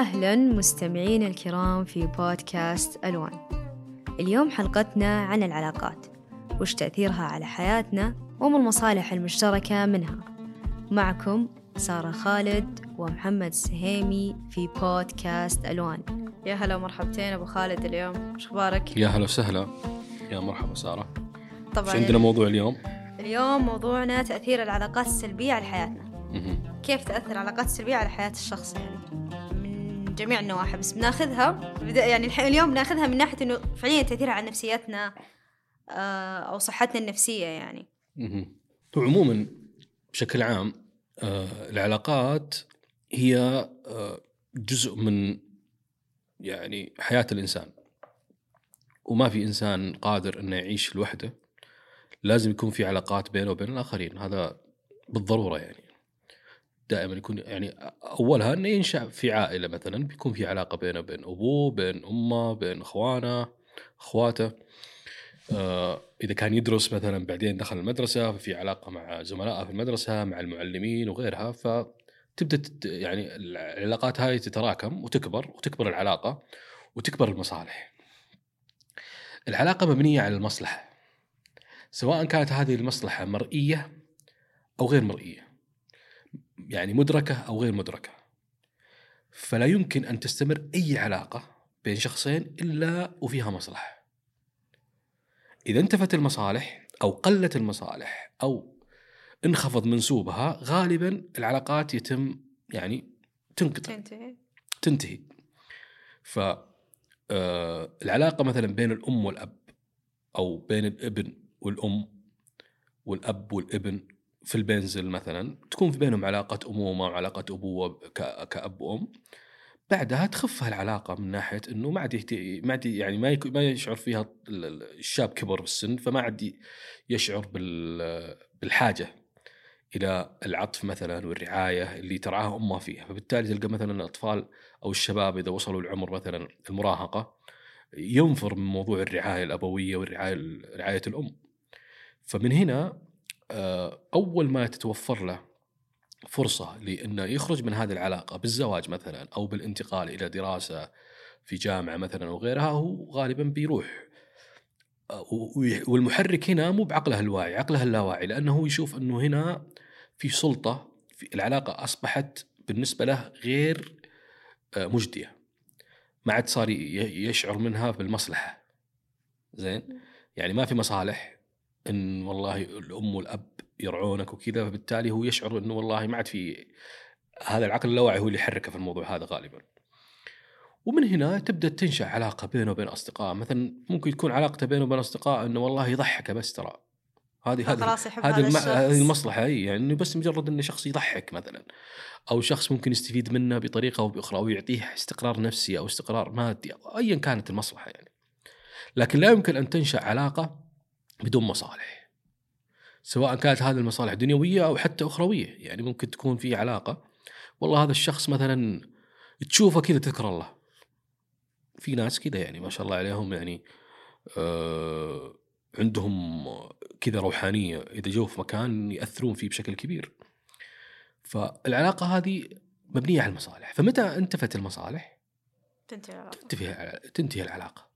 أهلا مستمعين الكرام في بودكاست ألوان. اليوم حلقتنا عن العلاقات وش تأثيرها على حياتنا وما المصالح المشتركة منها. معكم سارة خالد ومحمد السهيمي في بودكاست ألوان. يا هلا ومرحبتين أبو خالد اليوم شو أخبارك؟ يا هلا وسهلا. يا مرحبا سارة. طبعا. شو عندنا موضوع اليوم؟ اليوم موضوعنا تأثير العلاقات السلبية على حياتنا. كيف تأثر العلاقات السلبية على حياة الشخص يعني؟ جميع النواحي بس بناخذها يعني الح- اليوم بناخذها من ناحية إنه فعليا تأثيرها على نفسيتنا آه، أو صحتنا النفسية يعني. عموما بشكل عام آه العلاقات هي آه جزء من يعني حياة الإنسان. وما في إنسان قادر إنه يعيش لوحده لازم يكون في علاقات بينه وبين الآخرين. هذا بالضرورة يعني. دائما يكون يعني أولها إنه ينشأ في عائلة مثلا بيكون في علاقة بينه وبين أبوه بين أمه بين إخوانه أخواته آه، إذا كان يدرس مثلا بعدين دخل المدرسة ففي علاقة مع زملائه في المدرسة مع المعلمين وغيرها فتبدأ يعني العلاقات هاي تتراكم وتكبر وتكبر العلاقة وتكبر المصالح. العلاقة مبنية على المصلحة. سواء كانت هذه المصلحة مرئية أو غير مرئية. يعني مدركة أو غير مدركة. فلا يمكن أن تستمر أي علاقة بين شخصين إلا وفيها مصلحة. إذا انتفت المصالح أو قلت المصالح أو انخفض منسوبها غالبا العلاقات يتم يعني تنقطع تنتهي تنتهي ف آه، العلاقة مثلا بين الأم والأب أو بين الابن والأم والأب والابن في البنزل مثلا تكون في بينهم علاقة أمومة وعلاقه أبوة كأب وأم. بعدها تخف هالعلاقه من ناحية إنه ما عاد ما عاد يعني ما ما يشعر فيها ال- ال- الشاب كبر بالسن فما عاد يشعر بال بالحاجة إلى العطف مثلا والرعاية اللي ترعاها امه فيها. فبالتالي تلقى مثلا الأطفال أو الشباب إذا وصلوا لعمر مثلا المراهقة ينفر من موضوع الرعاية الأبوية والرعاية رعاية الأم. فمن هنا أول ما تتوفر له فرصة لأنه يخرج من هذه العلاقة بالزواج مثلا أو بالانتقال إلى دراسة في جامعة مثلا أو غيرها هو غالبا بيروح. آه، والمحرك هنا مو بعقله الواعي عقله اللاواعي لأنه هو يشوف إنه هنا في سلطة في العلاقة أصبحت بالنسبة له غير آه، مجدية. ما عاد صار يشعر منها بالمصلحة. زين؟ يعني ما في مصالح. إن والله الأم والأب يرعونك وكذا فبالتالي هو يشعر إنه والله ما عاد في هذا العقل اللاواعي هو اللي يحركه في الموضوع هذا غالبا. ومن هنا تبدأ تنشأ علاقة بينه وبين أصدقاء. مثلا ممكن تكون علاقته بينه وبين أصدقاء إنه والله يضحكه بس ترى. هذه هذه هذه الم... هذه المصلحة إي يعني بس مجرد انه شخص يضحك مثلا. أو شخص ممكن يستفيد منه بطريقة أو بأخرى أو يعطيه استقرار نفسي أو استقرار مادي أو ايا كانت المصلحة يعني. لكن لا يمكن أن تنشأ علاقة بدون مصالح. سواء كانت هذه المصالح دنيوية أو حتى أخروية يعني ممكن تكون في علاقة. والله هذا الشخص مثلا تشوفه كذا تذكر الله. في ناس كذا يعني ما شاء الله عليهم يعني آه عندهم كذا روحانية إذا جو في مكان يأثرون فيه بشكل كبير. فالعلاقة هذه مبنية على المصالح. فمتى انتفت المصالح؟ تنتهي العلاقة. تنتهي تنتهي العلاقة.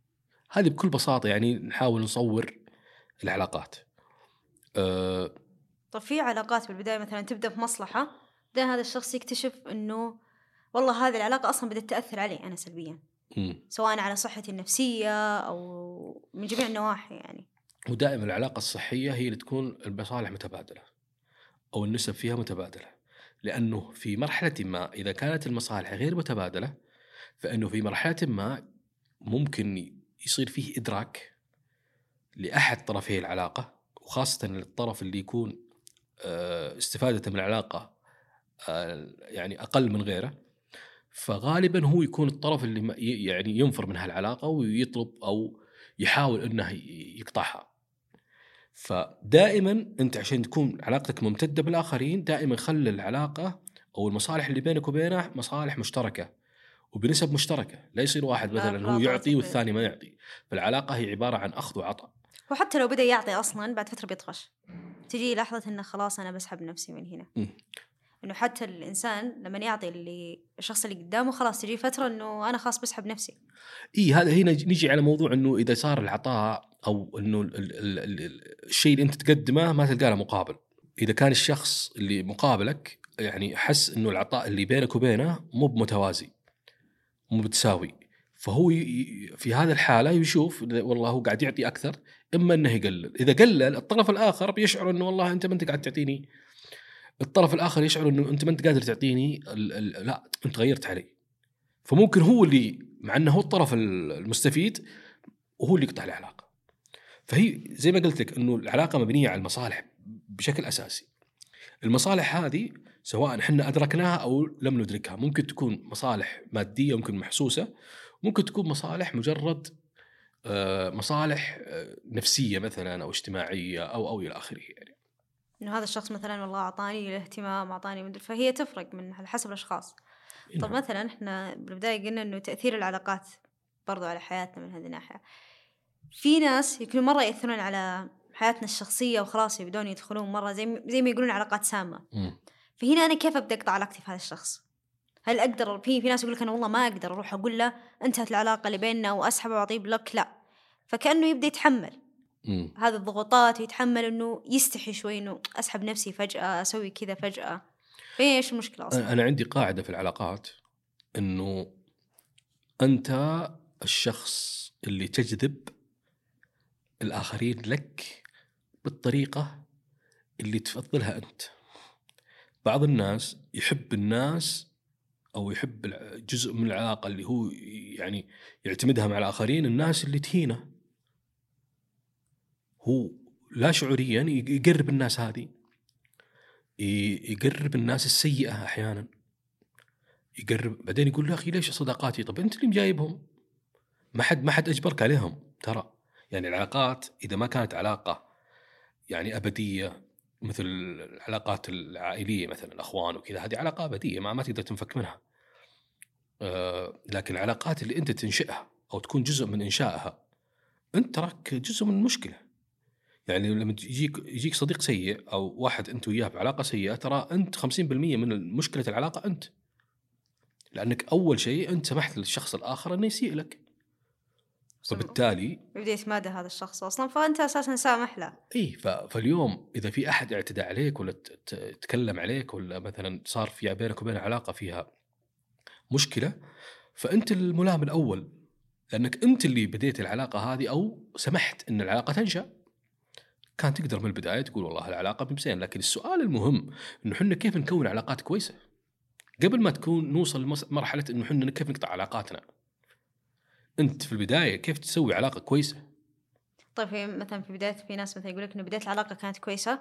هذه بكل بساطة يعني نحاول نصور العلاقات. آه طب في علاقات بالبداية مثلا تبدأ بمصلحة بعدين هذا الشخص يكتشف إنه والله هذه العلاقة أصلا بدأت تأثر علي أنا سلبيا. مم. سواء على صحتي النفسية أو من جميع النواحي يعني. ودائما العلاقة الصحية هي اللي تكون المصالح متبادلة أو النسب فيها متبادلة. لأنه في مرحلة ما إذا كانت المصالح غير متبادلة فإنه في مرحلة ما ممكن يصير فيه إدراك لأحد طرفي العلاقة وخاصه الطرف اللي يكون آه، استفادته من العلاقة آه، يعني أقل من غيره فغالبا هو يكون الطرف اللي يعني ينفر من هالعلاقة ويطلب أو يحاول إنه يقطعها. فدائما أنت عشان تكون علاقتك ممتدة بالآخرين دائما خلي العلاقة أو المصالح اللي بينك وبينه مصالح مشتركة وبنسب مشتركة، لا يصير واحد لا مثلا هو يعطي والثاني ما يعطي، فالعلاقة هي عبارة عن أخذ وعطاء. وحتى لو بدأ يعطي أصلا بعد فترة بيطفش تجي لحظة إنه خلاص أنا بسحب نفسي من هنا. إنه حتى الإنسان لما يعطي اللي الشخص اللي قدامه خلاص تجي فترة إنه أنا خلاص بسحب نفسي. إي هذا هنا نجي على موضوع إنه إذا صار العطاء أو إنه ال- ال- ال- ال- الشيء اللي أنت تقدمه ما تلقى له مقابل. إذا كان الشخص اللي مقابلك يعني حس إنه العطاء اللي بينك وبينه مو بمتوازي مو بتساوي. فهو في هذه الحالة يشوف والله هو قاعد يعطي أكثر إما إنه يقلل. إذا قلل الطرف الآخر بيشعر إنه والله أنت ما أنت قاعد تعطيني. الطرف الآخر يشعر إنه أنت ما أنت قادر تعطيني لا أنت غيرت علي. فممكن هو اللي مع إنه هو الطرف المستفيد وهو اللي يقطع العلاقة. فهي زي ما قلت لك إنه العلاقة مبنية على المصالح بشكل أساسي. المصالح هذه سواء إحنا أدركناها أو لم ندركها ممكن تكون مصالح مادية ممكن محسوسة ممكن تكون مصالح مجرد آه، مصالح آه، نفسية مثلا أو اجتماعية أو أو إلى آخره يعني. إنه هذا الشخص مثلا والله أعطاني الاهتمام أعطاني مدري فهي تفرق من على حسب الأشخاص. طب نعم. مثلا إحنا بالبداية قلنا إنه تأثير العلاقات برضو على حياتنا من هذه الناحية. في ناس يكونوا مرة يأثرون على حياتنا الشخصية وخلاص يبدون يدخلون مرة زي زي ما يقولون علاقات سامة. مم. فهنا أنا كيف أبدأ أقطع علاقتي في هذا الشخص؟ هل أقدر؟ في في ناس يقول لك أنا والله ما أقدر أروح أقول له انتهت العلاقة اللي بيننا وأسحب واعطيه بلوك لا. فكأنه يبدأ يتحمل. مم. هذه الضغوطات ويتحمل إنه يستحي شوي إنه أسحب نفسي فجأة أسوي كذا فجأة. فهي إيش المشكلة أصلا؟ أنا عندي قاعدة في العلاقات إنه أنت الشخص اللي تجذب الآخرين لك بالطريقة اللي تفضلها أنت. بعض الناس يحب الناس أو يحب جزء من العلاقة اللي هو يعني يعتمدها مع الآخرين الناس اللي تهينه. هو لا شعوريا يقرب الناس هذه. يقرب الناس السيئة أحيانا. يقرب بعدين يقول له أخي ليش صداقاتي؟ طب أنت اللي مجايبهم. ما حد ما حد أجبرك عليهم ترى. يعني العلاقات إذا ما كانت علاقة يعني أبدية مثل العلاقات العائلية مثلا الأخوان وكذا هذه علاقة أبدية ما, ما تقدر تنفك منها. آه لكن العلاقات اللي أنت تنشئها أو تكون جزء من إنشائها أنت تراك جزء من المشكلة يعني لما يجيك يجيك صديق سيء أو واحد أنت وياه بعلاقة سيئة ترى أنت 50% من مشكلة العلاقة أنت. لأنك أول شيء أنت سمحت للشخص الآخر إنه يسيء لك. فبالتالي يبدأ يتمادى هذا الشخص أصلا فأنت أساسا سامح له. إي فاليوم إذا في أحد اعتدى عليك ولا تكلم عليك ولا مثلا صار في بينك وبين علاقة فيها مشكلة فأنت الملام الأول لأنك أنت اللي بديت العلاقة هذه أو سمحت إن العلاقة تنشأ. كان تقدر من البداية تقول والله العلاقة بزين لكن السؤال المهم إنه إحنا كيف نكون علاقات كويسة؟ قبل ما تكون نوصل لمرحله إنه إحنا كيف نقطع علاقاتنا؟ أنت في البداية كيف تسوي علاقة كويسة طيب في مثلا في بداية في ناس مثلا يقول لك إنه بداية العلاقة كانت كويسة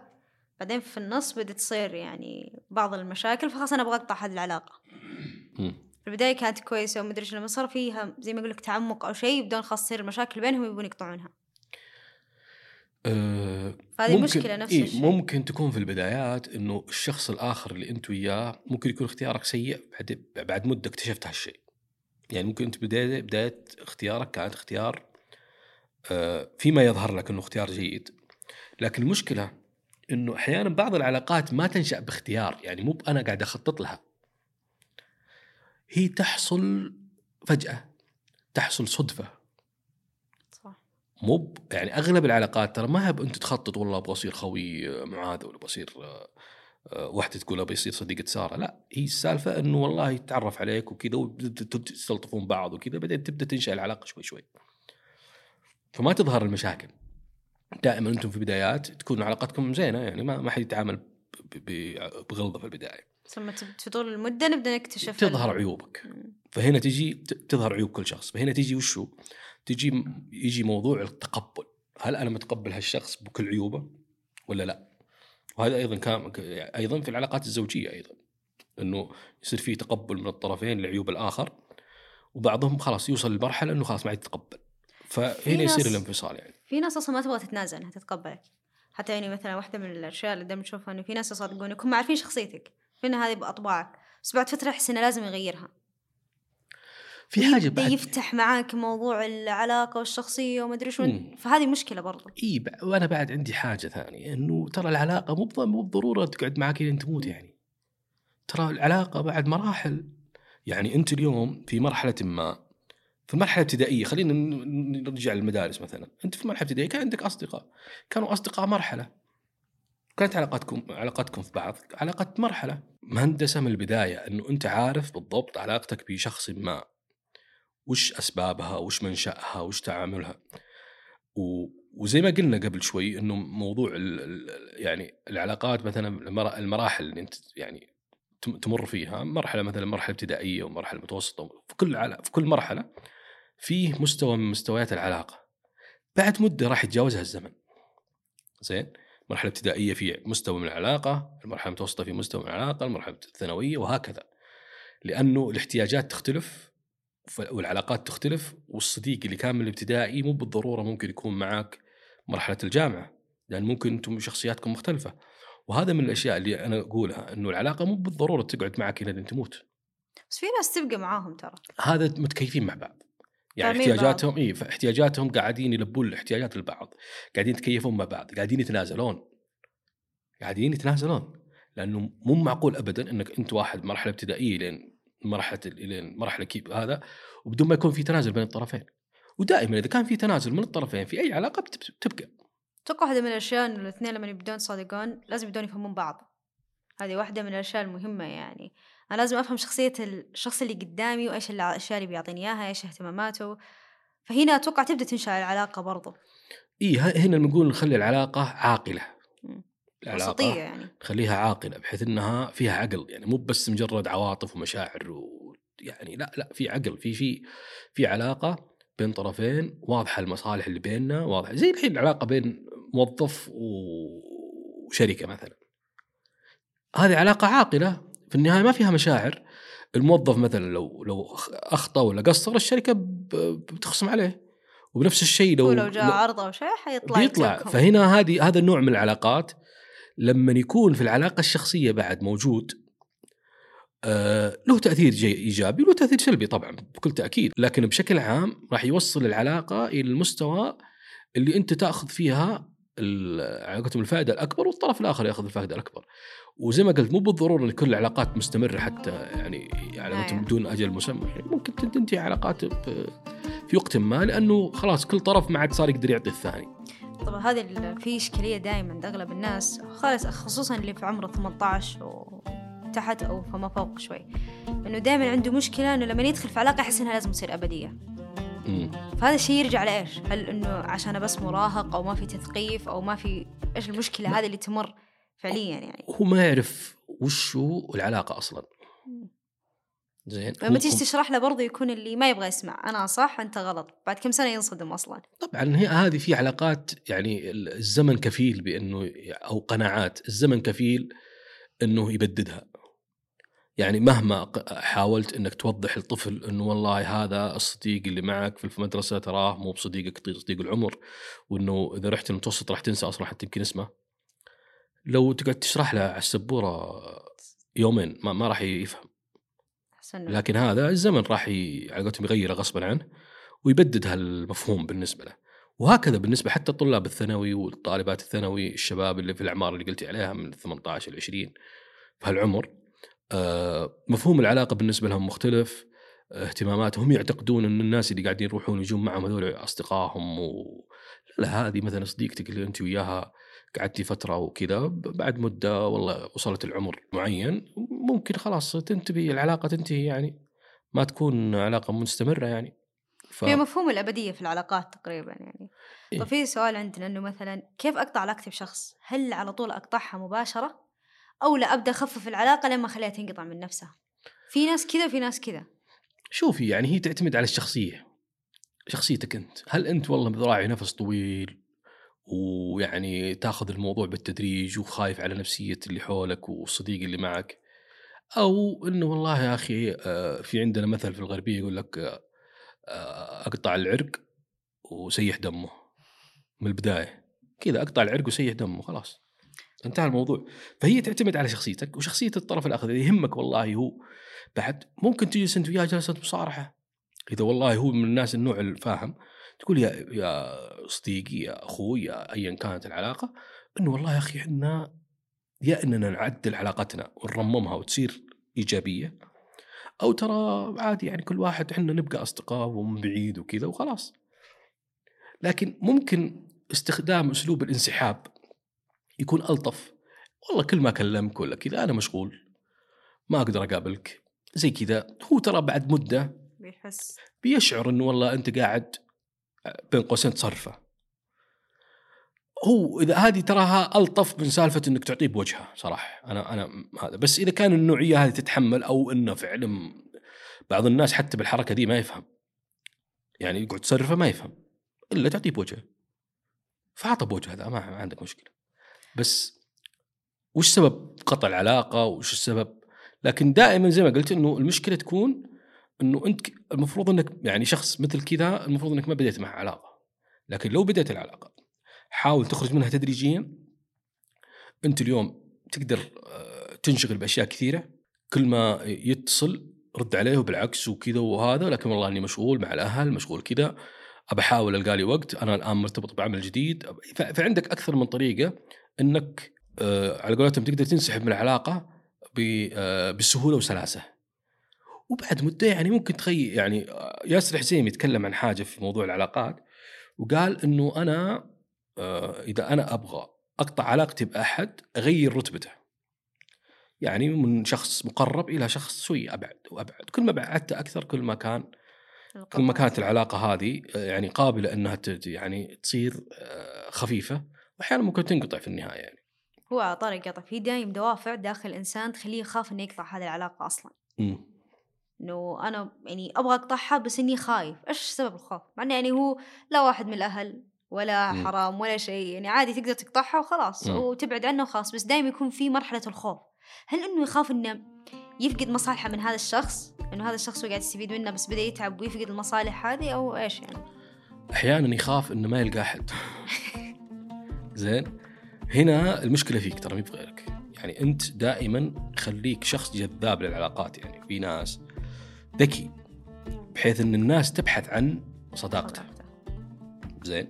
بعدين في النص بدت تصير يعني بعض المشاكل فخلاص أنا أبغى أقطع هذه العلاقة. في البداية كانت كويسة ومدري إيش لما صار فيها زي ما يقول لك تعمق أو شيء يبدون خلاص تصير المشاكل بينهم يبون يقطعونها أه فهذه ممكن- مشكله نفس إيه الشيء ممكن تكون في البدايات إنه الشخص الآخر اللي أنت وياه ممكن يكون اختيارك سيء بعد بعد مدة اكتشفت هالشيء. يعني ممكن أنت بدايه بداية اختيارك كانت اختيار آه فيما يظهر لك إنه اختيار جيد. لكن المشكلة إنه أحيانا بعض العلاقات ما تنشأ باختيار، يعني مو أنا قاعد أخطط لها. هي تحصل فجأة تحصل صدفة صح مو يعني أغلب العلاقات ترى ما هي أنت تخطط والله أبغى أصير خوي معاذ ولا أبغى آه، واحدة تقول أبغى يصير صديقة سارة. لا هي السالفة إنه والله يتعرف عليك وكذا وتستلطفون بعض وكذا بعدين تبدأ تنشأ العلاقة شوي شوي. فما تظهر المشاكل. دائما أنتم في بدايات تكون علاقتكم زينة يعني ما ما حد يتعامل بغلظة في البداية. ثم في طول المدة نبدأ نكتشف تظهر عيوبك. فهنا تجي تظهر عيوب كل شخص. فهنا تجي وشو؟ تجي يجي موضوع التقبل. هل أنا متقبل هالشخص بكل عيوبه ولا لا؟ وهذا أيضا كان أيضا في العلاقات الزوجية أيضا إنه يصير في تقبل من الطرفين لعيوب الآخر وبعضهم خلاص يوصل لمرحلة إنه خلاص ما يتقبل. في فهنا يصير الانفصال يعني. في ناس أصلا ما تبغى تتنازل إنها تتقبلك حتى يعني مثلا واحدة من الأشياء اللي دائما نشوفها إنه في ناس يصدقون يكونوا عارفين شخصيتك في إن هذه بأطباعك بس بعد فترة يحس إنه لازم يغيرها. في حاجة بعد. يفتح معاك موضوع العلاقة والشخصية وما أدري شو. فهذه مشكلة برضو. إي ب- وأنا بعد عندي حاجة ثانية إنه ترى العلاقة مو مو بالضروره تقعد معك لين تموت يعني. ترى العلاقة بعد مراحل. يعني أنت اليوم في مرحلة ما في المرحله الابتدائيه خلينا نرجع للمدارس مثلا. أنت في مرحلة ابتدائية كان عندك أصدقاء. كانوا أصدقاء مرحلة. كانت علاقاتكم علاقاتكم في بعض علاقات مرحلة. مهندسة من البداية إنه أنت عارف بالضبط علاقتك بشخص ما. وش أسبابها وش منشأها وش تعاملها. وزي ما قلنا قبل شوي إنه موضوع ال ال يعني العلاقات مثلا المرا- المراحل اللي أنت يعني تم- تمر فيها مرحلة مثلا مرحلة ابتدائية ومرحلة متوسطة في كل في كل مرحلة فيه مستوى من مستويات العلاقة. بعد مدة راح يتجاوزها الزمن. زين؟ المرحله الابتدائيه في مستوى من العلاقة المرحلة المتوسطة في مستوى من العلاقة المرحلة الثانوية وهكذا. لأنه الاحتياجات تختلف والعلاقات تختلف والصديق اللي كان من الابتدائي مو بالضرورة ممكن يكون معك مرحلة الجامعة لأن ممكن أنتم شخصياتكم مختلفة. وهذا من الأشياء اللي أنا أقولها إنه العلاقة مو بالضرورة تقعد معك إلى أن تموت. بس في ناس تبقى معاهم ترى. هذا متكيفين مع بعض. يعني احتياجاتهم إي فاحتياجاتهم قاعدين يلبون الاحتياجات البعض قاعدين يتكيفون مع بعض قاعدين يتنازلون. قاعدين يتنازلون. لأنه مو معقول ابدا إنك أنت واحد مرحلة ابتدائية لين مرحلة لين مرحلة كيف هذا وبدون ما يكون في تنازل بين الطرفين. ودائما إذا كان في تنازل من الطرفين في أي علاقة بت- بتبقى. أتوقع واحدة من الأشياء انه الاثنين لما يبدون يصادقون لازم يبدون يفهمون بعض. هذه واحدة من الأشياء المهمة يعني. أنا لازم أفهم شخصية الشخص اللي قدامي وإيش الاشياء اللي بيعطيني إياها إيش اهتماماته. فهنا أتوقع تبدأ تنشأ العلاقة برضو. إي هنا نقول نخلي العلاقة عاقلة. العلاقة وسطية يعني. نخليها عاقلة بحيث إنها فيها عقل يعني مو بس مجرد عواطف ومشاعر و يعني لا لا في عقل في في في علاقة بين طرفين واضحة المصالح اللي بيننا واضحة زي الحين العلاقة بين موظف وشركه مثلا. هذه علاقة عاقلة في النهاية ما فيها مشاعر. الموظف مثلا لو لو أخطأ ولا قصر الشركة بتخصم عليه. وبنفس الشيء لو ولو جاء عرض أو شيء حيطلع بيطلع. يتركهم. فهنا هذه هذا النوع من العلاقات. لما يكون في العلاقة الشخصية بعد موجود آه له تأثير إيجابي وله تأثير سلبي طبعا بكل تأكيد لكن بشكل عام راح يوصل العلاقة إلى المستوى اللي أنت تأخذ فيها على الفائدة الأكبر والطرف الآخر يأخذ الفائدة الأكبر وزي ما قلت مو بالضرورة إن كل العلاقات مستمرة حتى يعني على أيوة. بدون أجل مسمى يعني ممكن تنتهي علاقات في وقت ما لأنه خلاص كل طرف ما عاد صار يقدر يعطي الثاني طبعا هذه ال- في إشكالية دائما عند أغلب الناس خالص خصوصا اللي في عمره 18 وتحت أو فما فوق شوي. إنه دائما عنده مشكلة إنه لما يدخل في علاقة يحس إنها لازم تصير أبدية. مم. فهذا الشيء يرجع لإيش؟ هل إنه عشان بس مراهق أو ما في تثقيف أو ما في إيش المشكلة هذه اللي تمر فعليا يعني؟ هو ما يعرف وش هو العلاقة أصلا. زين. لما تيجي تشرح له برضه يكون اللي ما يبغى يسمع. أنا صح؟ أنت غلط. بعد كم سنة ينصدم أصلا؟ طبعا هي هذه في علاقات يعني الزمن كفيل بأنه أو قناعات. الزمن كفيل إنه يبددها. يعني مهما حاولت إنك توضح للطفل إنه والله هذا الصديق اللي معك في المدرسة تراه مو بصديقك صديق العمر وإنه إذا رحت المتوسط راح تنسى أصلا حتى يمكن اسمه لو تقعد تشرح له على السبورة يومين ما, ما راح يفهم. انه لكن هذا الزمن راح ي- على قولتهم يغيره غصبا عنه ويبدد هالمفهوم بالنسبة له. وهكذا بالنسبة حتى طلاب الثانوي والطالبات الثانوي الشباب اللي في الأعمار اللي قلتي عليها من 18 ل 20 في هالعمر آه، مفهوم العلاقة بالنسبة لهم مختلف. اهتماماتهم يعتقدون إن الناس اللي قاعدين يروحون يجون معهم هذول أصدقائهم و... لا هذه مثلا صديقتك اللي أنت وياها قعدتي فترة وكذا بعد مدة والله وصلت العمر معين ممكن خلاص تنتهي العلاقة تنتهي يعني ما تكون علاقة مستمرة يعني ف... في مفهوم الأبدية في العلاقات تقريبا يعني إيه. طيب في سؤال عندنا إنه مثلا كيف أقطع علاقتي بشخص؟ هل على طول أقطعها مباشرة؟ أو لا أبدأ أخفف العلاقة لما أخليها تنقطع من نفسها؟ في ناس كذا وفي ناس كذا شوفي يعني هي تعتمد على الشخصية شخصيتك أنت هل أنت والله ذراعي نفس طويل ويعني تاخذ الموضوع بالتدريج وخايف على نفسية اللي حولك والصديق اللي معك. أو إنه والله يا أخي آه، في عندنا مثل في الغربية يقول لك آه، آه، أقطع العرق وسيح دمه من البداية. كذا أقطع العرق وسيح دمه خلاص. انتهى الموضوع. فهي تعتمد على شخصيتك وشخصية الطرف الآخر. إذا يهمك والله هو بعد ممكن تجلس أنت وياه جلسة مصارحة. إذا والله هو من الناس النوع الفاهم تقول يا يا صديقي يا أخوي يا ايا كانت العلاقة إنه والله يا أخي إحنا يا إننا نعدل علاقتنا ونرممها وتصير إيجابية أو ترى عادي يعني كل واحد إحنا نبقى أصدقاء ومن بعيد وكذا وخلاص. لكن ممكن استخدام أسلوب الانسحاب يكون ألطف. والله كل ما كلمك ولا كذا أنا مشغول ما أقدر أقابلك زي كذا. هو ترى بعد مدة بيحس. بيشعر إنه والله أنت قاعد بين قوسين تصرفه. هو إذا هذه تراها ألطف من سالفة إنك تعطيه بوجهه صراحة. أنا أنا هذا. بس إذا كان النوعية هذه تتحمل أو إنه فعلا بعض الناس حتى بالحركة دي ما يفهم. يعني يقعد تصرفه ما يفهم. إلا تعطيه بوجهه. فأعطى بوجه هذا ما عندك مشكلة. بس وش سبب قطع العلاقة؟ وش السبب؟ لكن دائما زي ما قلت إنه المشكلة تكون إنه أنت المفروض إنك يعني شخص مثل كذا المفروض إنك ما بديت معه علاقة. لكن لو بديت العلاقة حاول تخرج منها تدريجيا. أنت اليوم تقدر آه، تنشغل بأشياء كثيرة. كل ما يتصل رد عليه وبالعكس وكذا وهذا. لكن والله إني مشغول مع الأهل مشغول كذا. أبى أحاول ألقى لي وقت. أنا الآن مرتبط بعمل جديد. فعندك أكثر من طريقة إنك آه، على قولتهم تقدر تنسحب من العلاقة آه، بسهولة وسلاسة. وبعد مدة يعني ممكن تخيل يعني ياسر حسين يتكلم عن حاجة في موضوع العلاقات وقال إنه أنا آه، إذا أنا أبغى أقطع علاقتي بأحد أغير رتبته. يعني من شخص مقرب إلى شخص شوي أبعد وأبعد. كل ما بعدت أكثر كل ما كان كل ما كانت العلاقة هذه آه، يعني قابلة إنها يعني تصير آه، خفيفة واحيانا ممكن تنقطع في النهاية يعني. هو على طاري قطع في دايم دوافع داخل الإنسان تخليه يخاف إنه يقطع هذه العلاقة أصلا. إنه أنا يعني أبغى أقطعها بس إني خايف. إيش سبب الخوف؟ مع إنه يعني هو لا واحد من الأهل ولا. حرام ولا شيء. يعني عادي تقدر تقطعها وخلاص م. وتبعد عنه وخلاص بس دائما يكون في مرحلة الخوف. هل إنه يخاف إنه يفقد مصالحه من هذا الشخص؟ إنه هذا الشخص هو قاعد يستفيد منه بس بدأ يتعب ويفقد المصالح هذه أو إيش يعني؟ أحيانا يخاف إنه ما يلقى أحد. زين؟ هنا المشكلة فيك ترى مي بغيرك. يعني أنت دائما خليك شخص جذاب للعلاقات يعني في ناس ذكي بحيث إن الناس تبحث عن صداقته. زين؟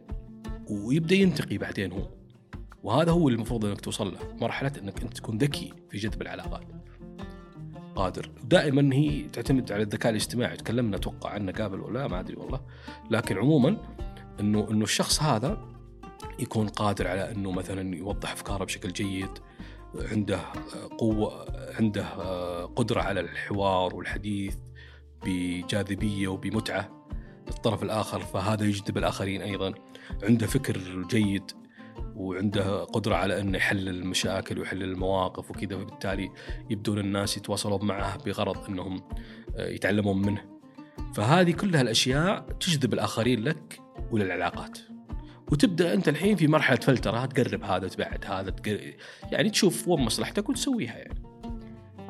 ويبدأ ينتقي بعدين هو. وهذا هو المفروض إنك توصل له مرحلة إنك أنت تكون ذكي في جذب العلاقات. قادر. دائما هي تعتمد على الذكاء الاجتماعي. تكلمنا أتوقع عنه قبل ولا ما أدري والله. لكن عموما إنه إنه الشخص هذا يكون قادر على إنه مثلا يوضح أفكاره بشكل جيد عنده قوة عنده قدرة على الحوار والحديث. بجاذبية وبمتعة الطرف الآخر فهذا يجذب الآخرين أيضا. عنده فكر جيد وعنده قدرة على أنه يحل المشاكل ويحل المواقف وكذا فبالتالي يبدون الناس يتواصلون معه بغرض أنهم آه، يتعلمون منه. فهذه كلها الأشياء تجذب الآخرين لك وللعلاقات. وتبدأ أنت الحين في مرحلة فلترة تقرب هذا تبعد هذا تقرب يعني تشوف وين مصلحتك وتسويها يعني.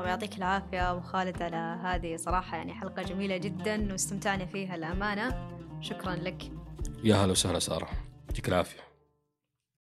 طب يعطيك العافية أبو خالد على هذه صراحة يعني حلقة جميلة جدا واستمتعنا فيها الأمانة شكرا لك. يا هلا وسهلا سارة. يعطيك العافية.